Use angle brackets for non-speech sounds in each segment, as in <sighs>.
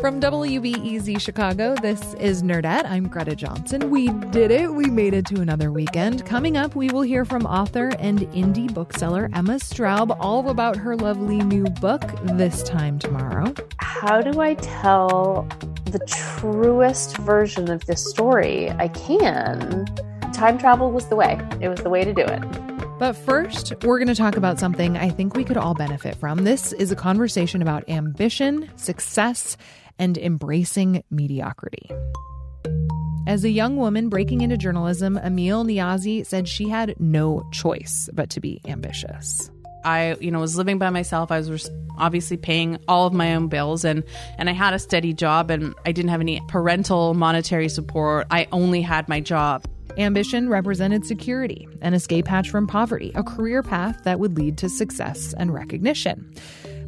From WBEZ Chicago, this is Nerdette. I'm Greta Johnson. We did it. We made it to another weekend. Coming up, we will hear from author and indie bookseller Emma Straub all about her lovely new book, This Time Tomorrow. How do I tell the truest version of this story I can? Time travel was the way. It was the way to do it. But first, we're going to talk about something I think we could all benefit from. This is a conversation about ambition, success, and embracing mediocrity. As a young woman breaking into journalism, Amil Niazi said she had no choice but to be ambitious. I, you know, was living by myself. I was obviously paying all of my own bills and and I had a steady job and I didn't have any parental monetary support. I only had my job. Ambition represented security, an escape hatch from poverty, a career path that would lead to success and recognition.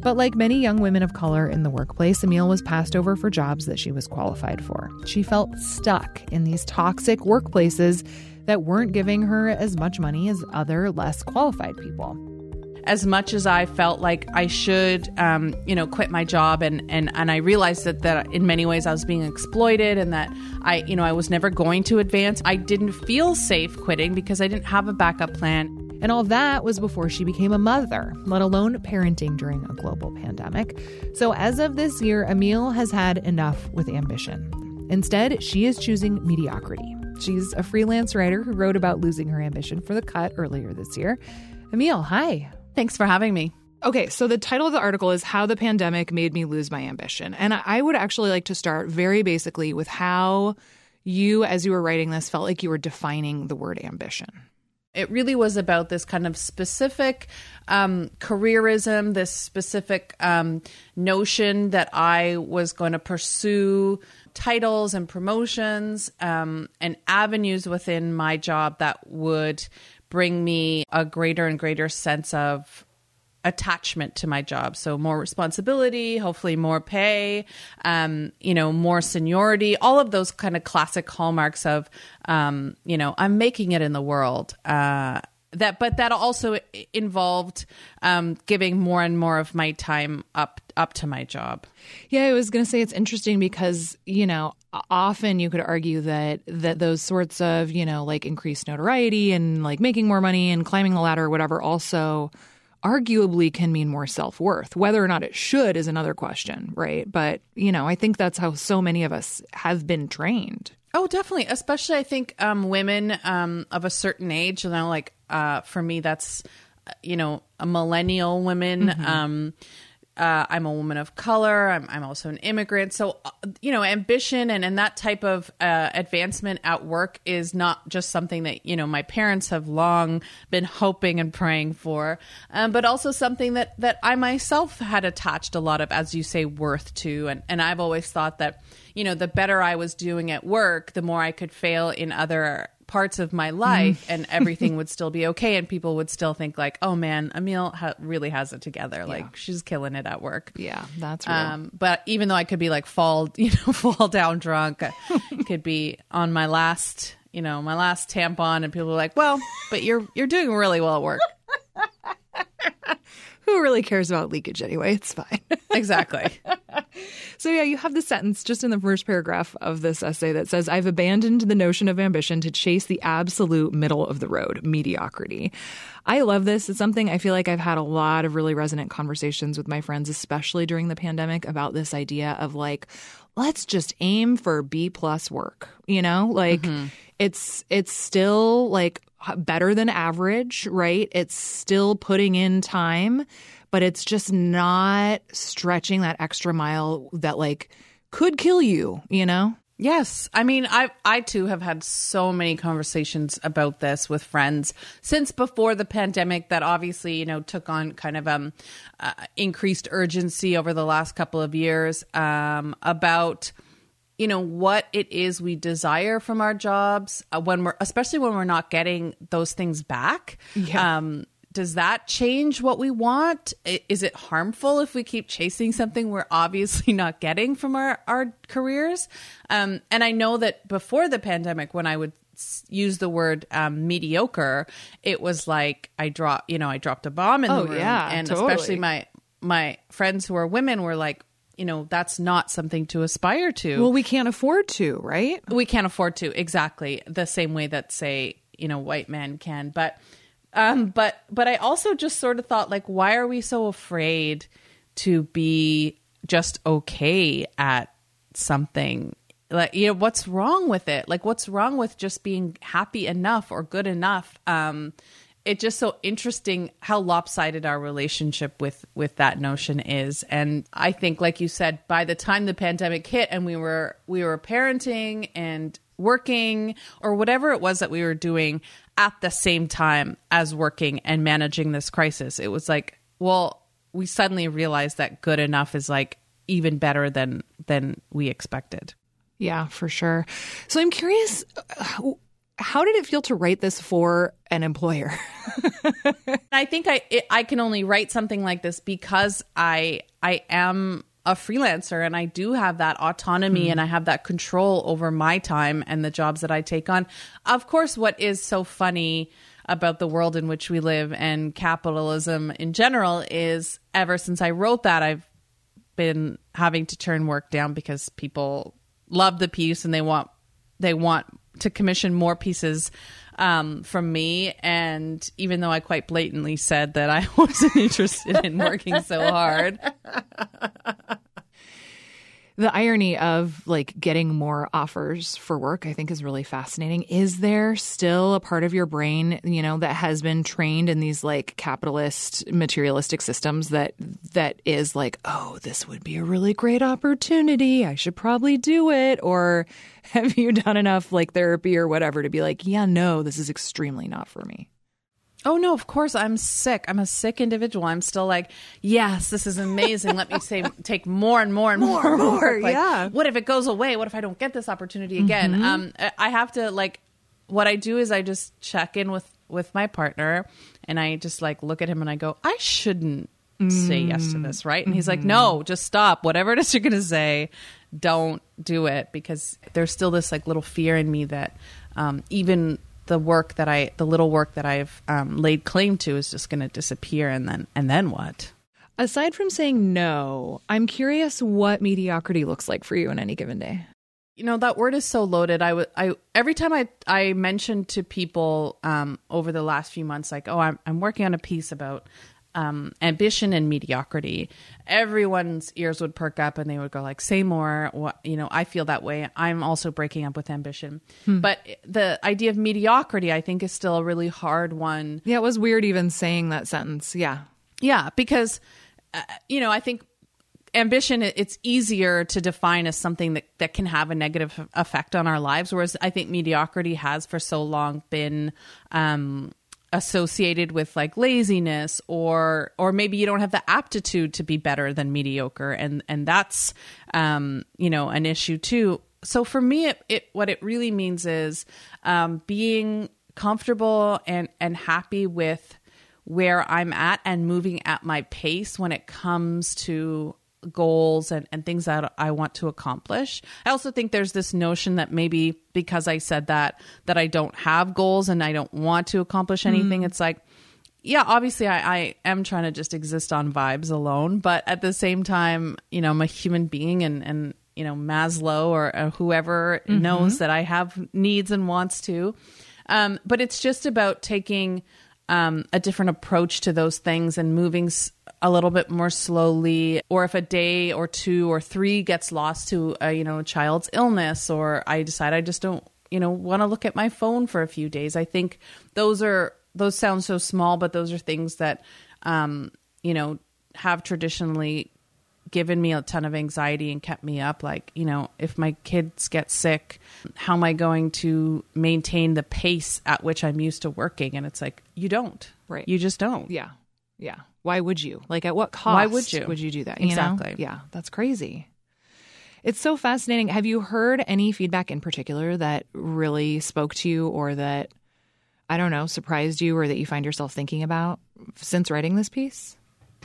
But like many young women of color in the workplace, Amil was passed over for jobs that she was qualified for. She felt stuck in these toxic workplaces that weren't giving her as much money as other less qualified people as much as I felt like I should, um, you know, quit my job, and, and, and I realized that, that in many ways I was being exploited, and that I, you know, I was never going to advance. I didn't feel safe quitting because I didn't have a backup plan. And all that was before she became a mother, let alone parenting during a global pandemic. So, as of this year, Amil has had enough with ambition. Instead, she is choosing mediocrity. She's a freelance writer who wrote about losing her ambition for The Cut earlier this year. Amil, hi. Thanks for having me. Okay, so the title of the article is How the Pandemic Made Me Lose My Ambition. And I would actually like to start very basically with how you, as you were writing this, felt like you were defining the word ambition. It really was about this kind of specific um, careerism, this specific um, notion that I was going to pursue titles and promotions um, and avenues within my job that would bring me a greater and greater sense of attachment to my job. So more responsibility, hopefully more pay, um, you know, more seniority, all of those kind of classic hallmarks of, um, you know, I'm making it in the world. Uh, that, but that also involved um, giving more and more of my time up up to my job. Yeah, I was going to say it's interesting because you know often you could argue that that those sorts of you know like increased notoriety and like making more money and climbing the ladder or whatever also arguably can mean more self worth. Whether or not it should is another question, right? But, you know, I think that's how so many of us have been trained. Oh, definitely. Especially, I think um, women um, of a certain age, you know, like uh, for me, that's, uh, you know, a millennial women. Mm-hmm. Um, uh, I'm a woman of color. I'm, I'm also an immigrant. So, uh, you know, ambition and, and that type of uh, advancement at work is not just something that, you know, my parents have long been hoping and praying for, um, but also something that, that I myself had attached a lot of, as you say, worth to. And, and I've always thought that, you know, the better I was doing at work, the more I could fail in other parts of my life and everything would still be okay and people would still think like oh man amil ha- really has it together yeah. like she's killing it at work yeah that's real. Um, but even though i could be like fall <laughs> you know fall down drunk could be on my last you know my last tampon and people are like well but you're you're doing really well at work who really cares about leakage anyway it's fine <laughs> exactly so, yeah, you have the sentence just in the first paragraph of this essay that says, I've abandoned the notion of ambition to chase the absolute middle of the road, mediocrity. I love this. It's something I feel like I've had a lot of really resonant conversations with my friends, especially during the pandemic, about this idea of like let's just aim for B plus work, you know? Like mm-hmm. it's it's still like better than average, right? It's still putting in time, but it's just not stretching that extra mile that like could kill you, you know? Yes, I mean, I I too have had so many conversations about this with friends since before the pandemic. That obviously, you know, took on kind of um uh, increased urgency over the last couple of years um, about you know what it is we desire from our jobs uh, when we're especially when we're not getting those things back. Yeah. Um, does that change what we want? Is it harmful if we keep chasing something we're obviously <laughs> not getting from our, our careers? Um, and I know that before the pandemic, when I would use the word um, mediocre, it was like I dropped, you know, I dropped a bomb in Oh, the room. yeah, and totally. especially my my friends who are women were like, you know, that's not something to aspire to Well, we can't afford to, right? we can't afford to exactly the same way that say you know white men can but um but but i also just sort of thought like why are we so afraid to be just okay at something? Like you know what's wrong with it? Like what's wrong with just being happy enough or good enough? Um it's just so interesting how lopsided our relationship with with that notion is. And i think like you said by the time the pandemic hit and we were we were parenting and working or whatever it was that we were doing at the same time as working and managing this crisis it was like well we suddenly realized that good enough is like even better than than we expected Yeah, for sure. So I'm curious, uh, how did it feel to write this for an employer? <laughs> I think I it, I can only write something like this because I I am a freelancer and I do have that autonomy and I have that control over my time and the jobs that I take on. Of course, what is so funny about the world in which we live and capitalism in general is ever since I wrote that I've been having to turn work down because people love the piece and they want they want to commission more pieces um, from me. And even though I quite blatantly said that I <laughs> wasn't interested in working so hard, the irony of like getting more offers for work i think is really fascinating. Is there still a part of your brain you know that has been trained in these like capitalist materialistic systems that that is like oh this would be a really great opportunity. I should probably do it. Or <laughs> have you done enough like therapy or whatever to be like yeah no this is extremely not for me oh no, of course I'm sick. I'm a sick individual. I'm still like, yes, this is amazing. Let me <laughs> say, take more and more and more, more, work. Like, yeah. What if it goes away? What if I don't get this opportunity again? Um, I- have to like, what I do is I just check in with with my partner, and I just like look at him and I go, I shouldn't say yes to this, right? And he's like, no, just stop. Whatever it is you're gonna say, don't do it because there's still this like little fear in me that um, even the work that I, the little work that I've um, laid claim to, is just going to disappear, and then and then what? aside from saying no i'm curious what mediocrity looks like for you on any given day You know that word is so loaded. I would, I every time I I mentioned to people um, over the last few months, like, oh, I'm I'm working on a piece about um, ambition and mediocrity. Everyone's ears would perk up and they would go like, "Say more." What you know, I feel that way. I'm also breaking up with ambition, but the idea of mediocrity, I think, is still a really hard one yeah it was weird even saying that sentence yeah Yeah, because uh, you know, I think ambition it's easier to define as something that that can have a negative effect on our lives whereas I think mediocrity has for so long been um associated with like laziness or or maybe you don't have the aptitude to be better than mediocre. And and that's um you know an issue too. So for me it, it what it really means is um being comfortable and and happy with where I'm at and moving at my pace when it comes to goals and, and things that I want to accomplish. I also think there's this notion that maybe because I said that, that I don't have goals and I don't want to accomplish anything. It's like, yeah, obviously I, I am trying to just exist on vibes alone, but at the same time, you know, I'm a human being and, and you know, Maslow or, or whoever knows that I have needs and wants too. Um, but it's just about taking um, a different approach to those things and moving a little bit more slowly. Or if a day or two or three gets lost to a you know a child's illness or i decide i just don't you know want to look at my phone for a few days i think those are those sound so small but those are things that um, you know have traditionally given me a ton of anxiety and kept me up. Like you know if my kids get sick how am i going to maintain the pace at which i'm used to working? And it's like you don't. Right. You just don't. Yeah. Yeah. Why would you? Like at what cost why would you? would you do that? You exactly. know? yeah. That's crazy. It's so fascinating. Have you heard any feedback in particular that really spoke to you or that i don't know surprised you or that you find yourself thinking about since writing this piece?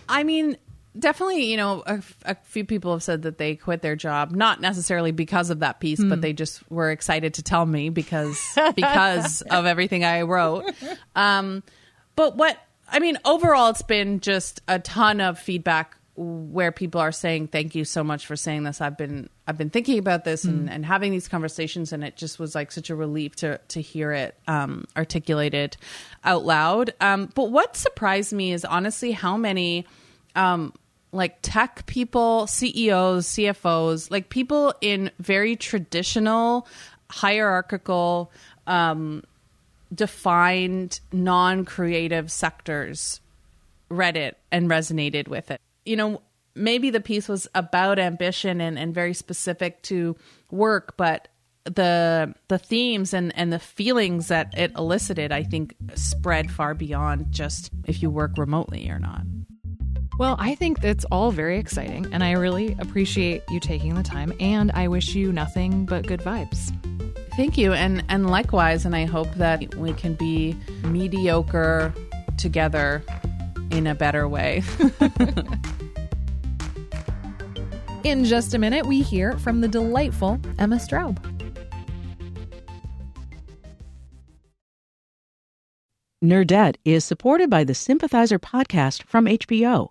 I mean, definitely, you know, a, a, few people have said that they quit their job, not necessarily because of that piece, mm. but hmm. they just were excited to tell me because <laughs> because of everything I wrote. Um, but what I mean, overall, it's been just a ton of feedback where people are saying thank you so much for saying this i've been i've been thinking about this mm. and, hmm. and having these conversations and it just was like such a relief to to hear it um, articulated out loud um, but what surprised me is honestly how many um, like tech people, CEOs, CFOs, like people in very traditional, hierarchical, um, defined, non creative sectors read it and resonated with it. You know, maybe the piece was about ambition and, and very specific to work, but the the themes and and the feelings that it elicited i think spread far beyond just if you work remotely or not well, I think that's all very exciting, and I really appreciate you taking the time, and I wish you nothing but good vibes. Thank you, and and likewise, and I hope that we can be mediocre together in a better way. <laughs> in just a minute, we hear from the delightful Emma Straub. Nerdette is supported by the Sympathizer podcast from HBO.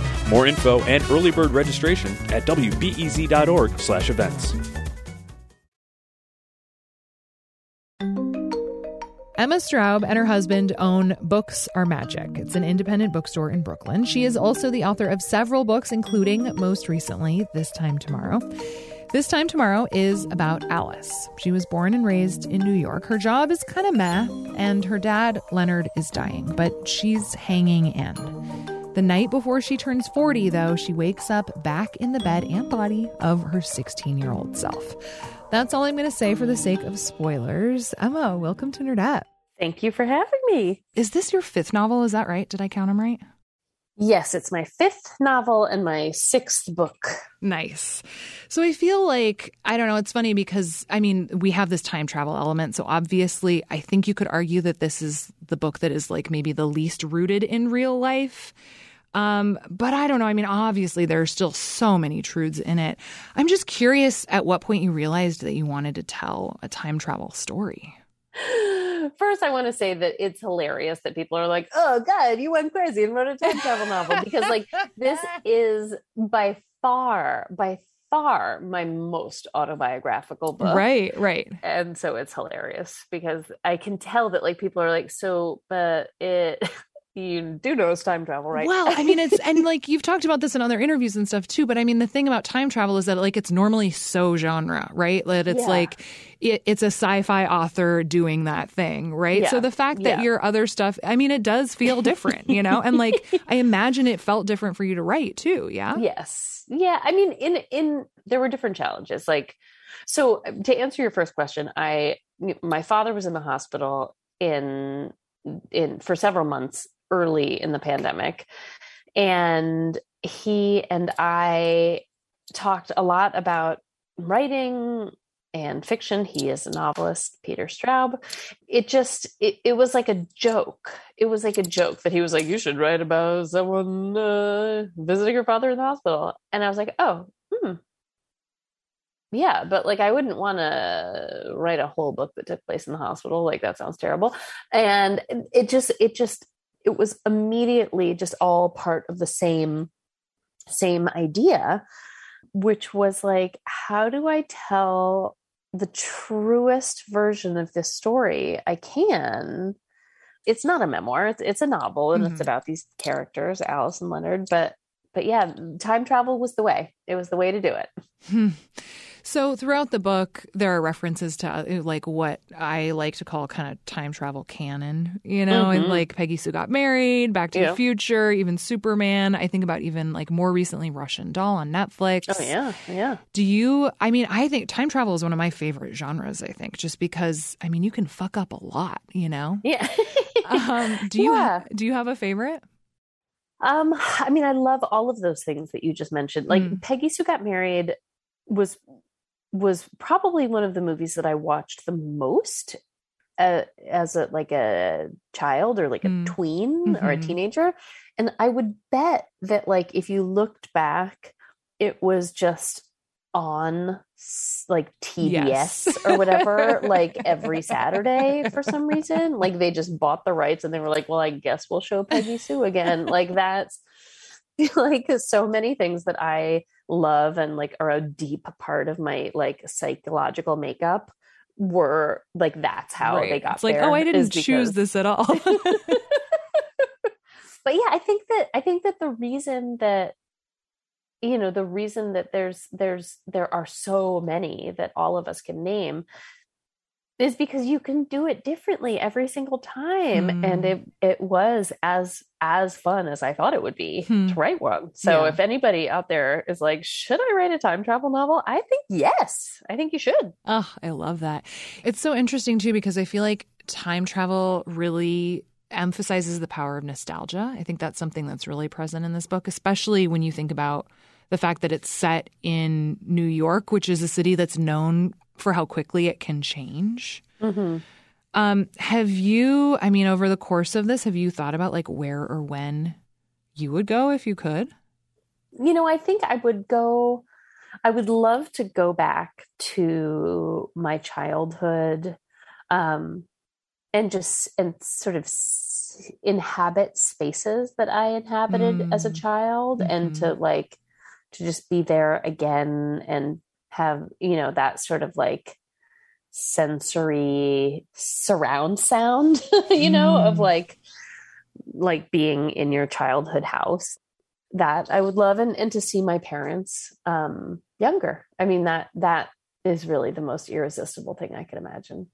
More info and early bird registration at wbez.org/events. Emma Straub and her husband own Books Are Magic. It's an independent bookstore in Brooklyn. She is also the author of several books, including most recently, This Time Tomorrow. This Time Tomorrow is about Alice. She was born and raised in New York. Her job is kind of meh, and her dad, Leonard, is dying, but she's hanging in. The night before she turns 40, though, she wakes up back in the bed and body of her 16 year old self. That's all I'm going to say for the sake of spoilers. Emma, welcome to Nerdette. Thank you for having me. Is this your fifth novel? Is that right? Did I count them right? Yes, it's my fifth novel and my sixth book. Nice. So I feel like, I don't know, it's funny because, I mean, we have this time travel element. So obviously, I think you could argue that this is the book that is like maybe the least rooted in real life. Um, but I don't know. I mean, obviously, there are still so many truths in it. I'm just curious at what point you realized that you wanted to tell a time travel story. <laughs> First, I want to say that it's hilarious that people are like, oh, God, you went crazy and wrote a time travel novel. Because, like, this <laughs> is by far, by far my most autobiographical book. Right, right. And so it's hilarious because I can tell that, like, people are like, so, but it. You do know it's time travel, right? Well, I mean, it's and <laughs> like you've talked about this in other interviews and stuff too. But I mean, the thing about time travel is that like it's normally so genre, right? That it's yeah. like it, it's a sci-fi author doing that thing, right? Yeah. So the fact that yeah. your other stuff, I mean, it does feel different, you know. And like <laughs> I imagine it felt different for you to write too. Yeah. Yes. Yeah. I mean, in in there were different challenges. Like, so to answer your first question, I my father was in the hospital in in for several months early in the pandemic. And he and I talked a lot about writing and fiction. He is a novelist, Peter Straub. It just it, it was like a joke. It was like a joke that he was like, "You should write about someone uh, visiting your father in the hospital," and I was like, "Oh, hmm." Yeah, but like I wouldn't want to write a whole book that took place in the hospital. Like that sounds terrible. And it just it just it was immediately just all part of the same same idea which was like how do I tell the truest version of this story I can. It's not a memoir; it's, it's a novel, and mm-hmm. it's about these characters, Alice and Leonard. But but yeah, time travel was the way. It was the way to do it. <laughs> So throughout the book, there are references to uh, like what I like to call kind of time travel canon, you know, mm-hmm. and like Peggy Sue got married, Back to yeah. the Future, even Superman. I think about even like more recently Russian Doll on Netflix. Oh yeah, yeah. Do you? I mean, I think time travel is one of my favorite genres. I think just because I mean you can fuck up a lot, you know. Yeah. <laughs> um, do you yeah. do you have a favorite? Um, I mean, I love all of those things that you just mentioned. Like mm. Peggy Sue got married was was probably one of the movies that I watched the most uh, as a like a child or like a mm. tween mm-hmm. or a mm-hmm. teenager and I would bet that like if you looked back it was just on like TBS yes. or whatever <laughs> like every Saturday for some reason like they just bought the rights and they were like well I guess we'll show Peggy Sue again like that's <laughs> like so many things that I love and like are a deep part of my like psychological makeup were like that's how right. they got it's like oh i didn't because... choose this at all <laughs> but yeah i think that i think that the reason that you know the reason that there's there's there are so many that all of us can name is because you can do it differently every single time mm. and it it was as as fun as I thought it would be hmm. to write one. So yeah. if anybody out there is like, should I write a time travel novel? I think yes. I think you should. Oh, I love that. It's so interesting too because I feel like time travel really emphasizes the power of nostalgia. I think that's something that's really present in this book, especially when you think about the fact that it's set in New York, which is a city that's known for how quickly it can change. Mm-hmm. Um, have you, I mean, over the course of this, have you thought about like where or when you would go if you could? You know, I think I would go, I would love to go back to my childhood um, and just, and sort of inhabit spaces that I inhabited mm. as a mm. child mm-hmm. and to mm-hmm. like, to just be there again and have you know that sort of like sensory surround sound <laughs> you know mm. of like like being in your childhood house that i would love and, and to see my parents um younger i mean that that is really the most irresistible thing i could imagine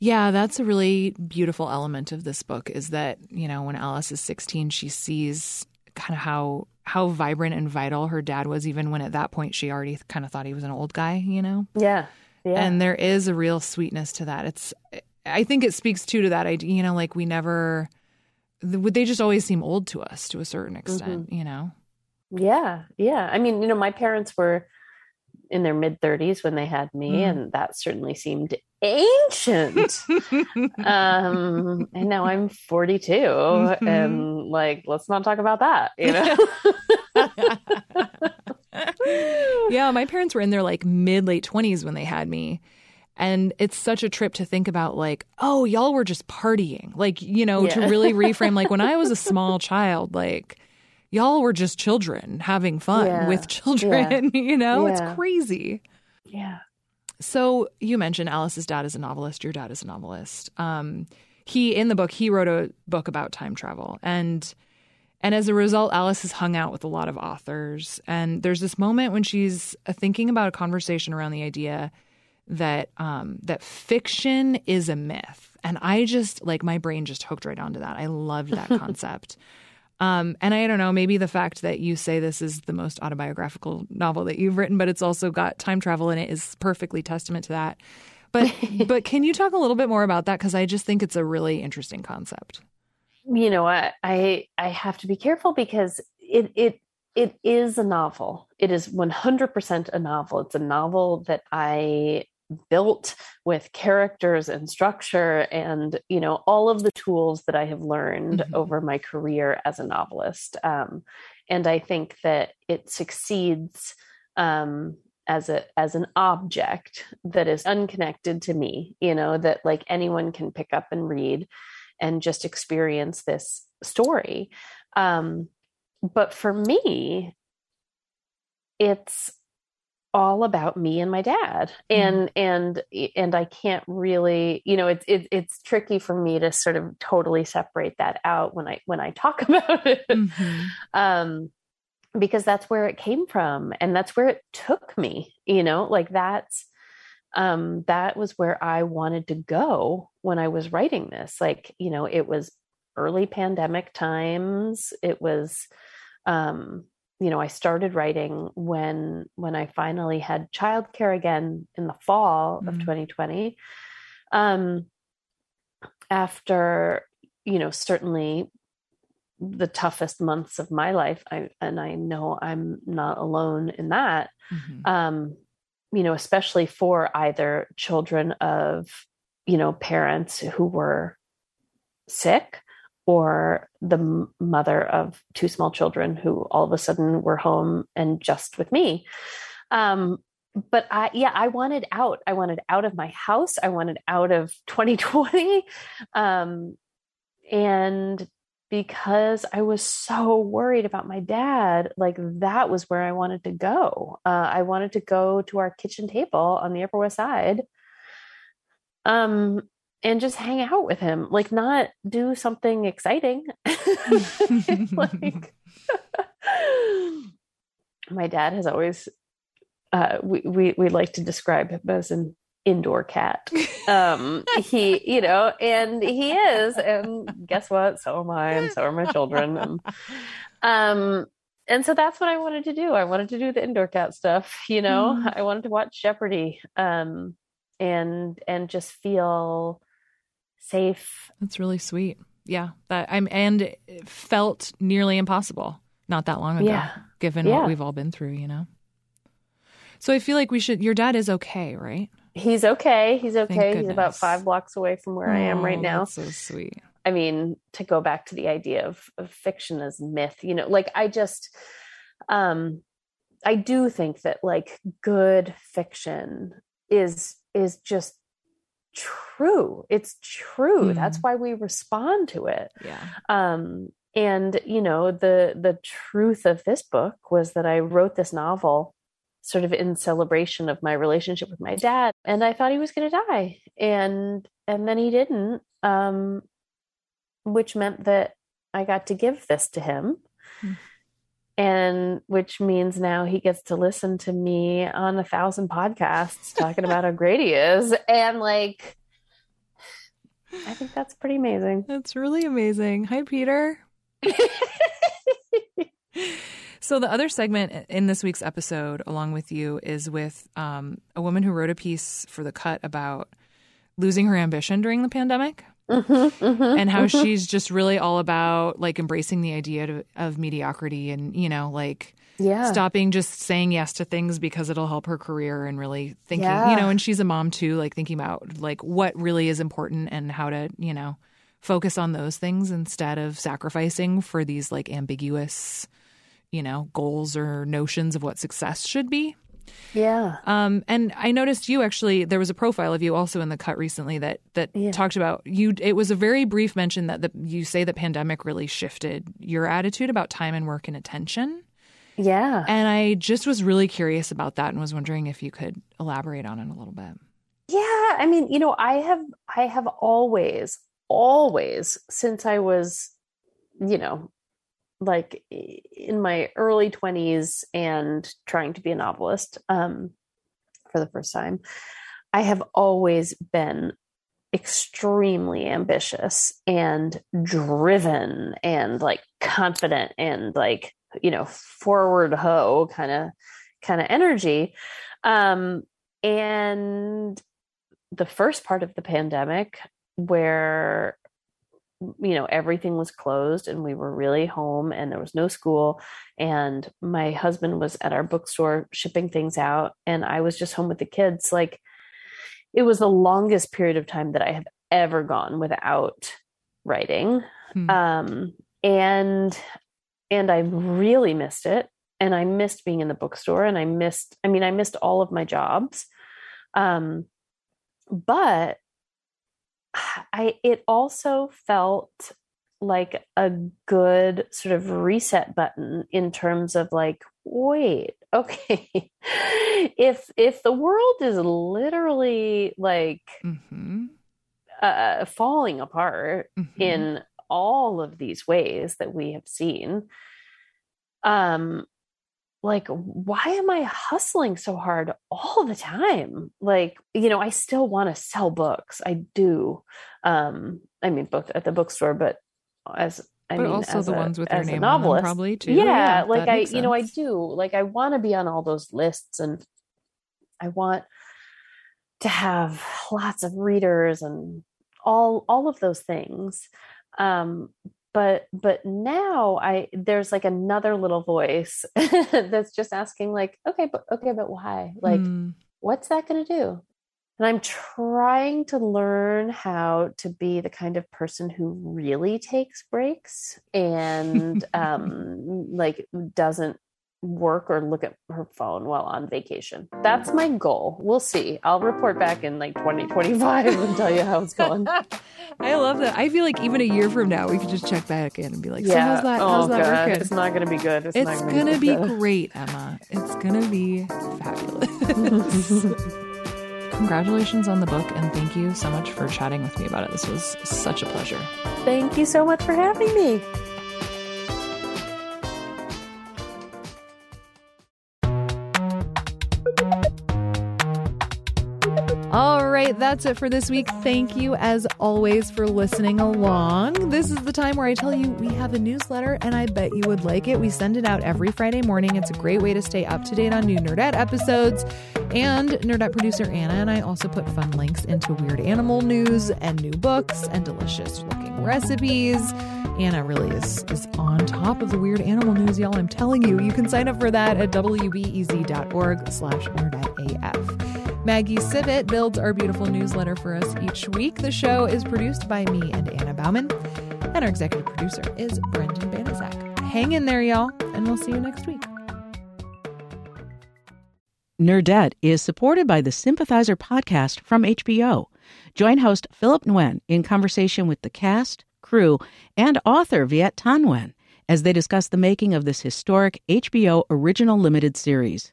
yeah, that's a really beautiful element of this book is that, you know, when Alice is 16, she sees kind of how how vibrant and vital her dad was even when at that point she already kind of thought he was an old guy you know? Yeah yeah. And there is a real sweetness to that. It's i think it speaks too to that idea you know like we never would they just always seem old to us to a certain extent mm-hmm. you know? Yeah yeah. I mean you know my parents were in their mid 30s when they had me mm. and that certainly seemed ancient <laughs> um and now i'm 42 mm-hmm. and like let's not talk about that you know <laughs> yeah my parents were in their like mid late 20s when they had me and it's such a trip to think about like oh y'all were just partying like you know yeah. to really reframe like when i was a <laughs> small child like y'all were just children having fun yeah. with children yeah. you know it's crazy yeah so you mentioned Alice's dad is a novelist. Your dad is a novelist. Um, he in the book he wrote a book about time travel, and and as a result, Alice has hung out with a lot of authors. And there's this moment when she's uh, thinking about a conversation around the idea that um, that fiction is a myth, and I just like my brain just hooked right onto that. I loved that <laughs> concept. Um, and I don't know, maybe the fact that you say this is the most autobiographical novel that you've written, but it's also got time travel in it is perfectly testament to that. But <laughs> but can you talk a little bit more about that? Because I just think it's a really interesting concept. You know, I, I I have to be careful because it it it is a novel. It is one hundred percent a novel. It's a novel that I built with characters and structure and you know all of the tools that i have learned mm-hmm. over my career as a novelist um, and i think that it succeeds um, as a as an object that is unconnected to me you know that like anyone can pick up and read and just experience this story um, but for me it's all about me and my dad and mm-hmm. and and I can't really you know it's it, it's tricky for me to sort of totally separate that out when I when I talk <laughs> about it mm-hmm. um because that's where it came from and that's where it took me you know like that's um that was where I wanted to go when I was writing this like you know it was early pandemic times it was um you know, I started writing when when I finally had childcare again in the fall mm-hmm. of 2020. Um, after you know, certainly the toughest months of my life, I, and I know I'm not alone in that. Mm-hmm. Um, you know, especially for either children of you know parents who were sick or the mother of two small children who all of a sudden were home and just with me. Um, but I, yeah, I wanted out. I wanted out of my house. I wanted out of <laughs> 2020. Um, and because I was so worried about my dad, like that was where I wanted to go. Uh, I wanted to go to our kitchen table on the Upper West Side. Um, and just hang out with him like not do something exciting. <laughs> Like <laughs> my dad has always uh, we, we we like to describe him as an indoor cat. Um he you know and he is and guess what? So am i and so are my children and um and so that's what i wanted to do. I wanted to do the indoor cat stuff you know? Mm. i wanted to watch jeopardy um and and just feel safe. That's really sweet. Yeah, that I'm and felt nearly impossible not that long ago, yeah. given yeah. what we've all been through, you know. So I feel like we should. Your dad is okay, right? He's okay. He's okay. He's about five blocks away from where oh, I am right now. so sweet. I mean, to go back to the idea of, of fiction as myth, you know, like I just, um, I do think that like good fiction is is just true. It's true. Mm. That's why we respond to it. Yeah. Um, and you know, the the truth of this book was that I wrote this novel sort of in celebration of my relationship with my dad, and I thought he was going to die, and and then he didn't, um, which meant that I got to give this to him. Mm and which means now he gets to listen to me on a thousand podcasts talking about how <laughs> great he is. And like i think that's pretty amazing. That's really amazing. Hi peter. <laughs> So the other segment in this week's episode along with you is with um, a woman who wrote a piece for the cut about losing her ambition during the pandemic Mm-hmm, mm-hmm, and how mm-hmm. she's just really all about like embracing the idea to, of mediocrity and you know like yeah stopping just saying yes to things because it'll help her career and really thinking yeah. you know and she's a mom too like thinking about like what really is important and how to you know focus on those things instead of sacrificing for these like ambiguous you know goals or notions of what success should be yeah. Um, and I noticed you actually there was a profile of you also in the cut recently that that yeah. talked about you. It was a very brief mention that the, you say the pandemic really shifted your attitude about time and work and attention. Yeah. And I just was really curious about that and was wondering if you could elaborate on it a little bit. Yeah, I mean, you know, I have I have always always since I was you know like in my early 20s and trying to be a novelist um, for the first time, I have always been extremely ambitious and driven and like confident and like you know forward ho kind of kind of energy. Um and the first part of the pandemic where you know everything was closed and we were really home and there was no school and my husband was at our bookstore shipping things out and i was just home with the kids like it was the longest period of time that I have ever gone without writing. Hmm. Um, and and I really missed it. And I missed being in the bookstore and I missed, I mean, I missed all of my jobs. Um, but <sighs> I it also felt like a good sort of reset button in terms of like wait <laughs> okay if if the world is literally like mm-hmm. uh, falling apart mm-hmm. in all of these ways that we have seen um like why am i hustling so hard all the time like you know i still want to sell books i do um i mean both at the bookstore but as I but mean, also the a, ones with your name novelist, them, probably too. Yeah, yeah like I, you know, I do. Like I want to be on all those lists, and I want to have lots of readers and all all of those things. Um, but but now I there's like another little voice <laughs> that's just asking, like, okay, but okay, but why? Like, mm. what's that going to do? And I'm trying to learn how to be the kind of person who really takes breaks and <laughs> um, like doesn't work or look at her phone while on vacation. That's my goal. We'll see. I'll report back in like 2025 and tell you how it's going. <laughs> I love that. I feel like even a year from now, we could just check back in and be like, so yeah. Oh, how's that, how's oh, that God. working? It's not going to be good. It's, it's going to be, be great, Emma. It's going to be fabulous. <laughs> Congratulations on the book, and thank you so much for chatting with me about it. This was such a pleasure. Thank you so much for having me. All right, that's it for this week. Thank you, as always, for listening along. This is the time where I tell you we have a newsletter, and I bet you would like it. We send it out every Friday morning. It's a great way to stay up to date on new Nerdette episodes. And Nerdette producer Anna and I also put fun links into weird animal news and new books and delicious looking recipes. Anna really is is on top of the weird animal news, y'all. I'm telling you, you can sign up for that at wbez.org slash nerdetteaf. Maggie Sivit builds our beautiful newsletter for us each week. The show is produced by me and Anna Bauman, and our executive producer is Brendan Banaszak. Hang in there, y'all, and we'll see you next week. Nerdette is supported by the Sympathizer podcast from HBO. Join host Philip Nguyen in conversation with the cast, crew, and author Viet Thanh Nguyen as they discuss the making of this historic HBO original limited series.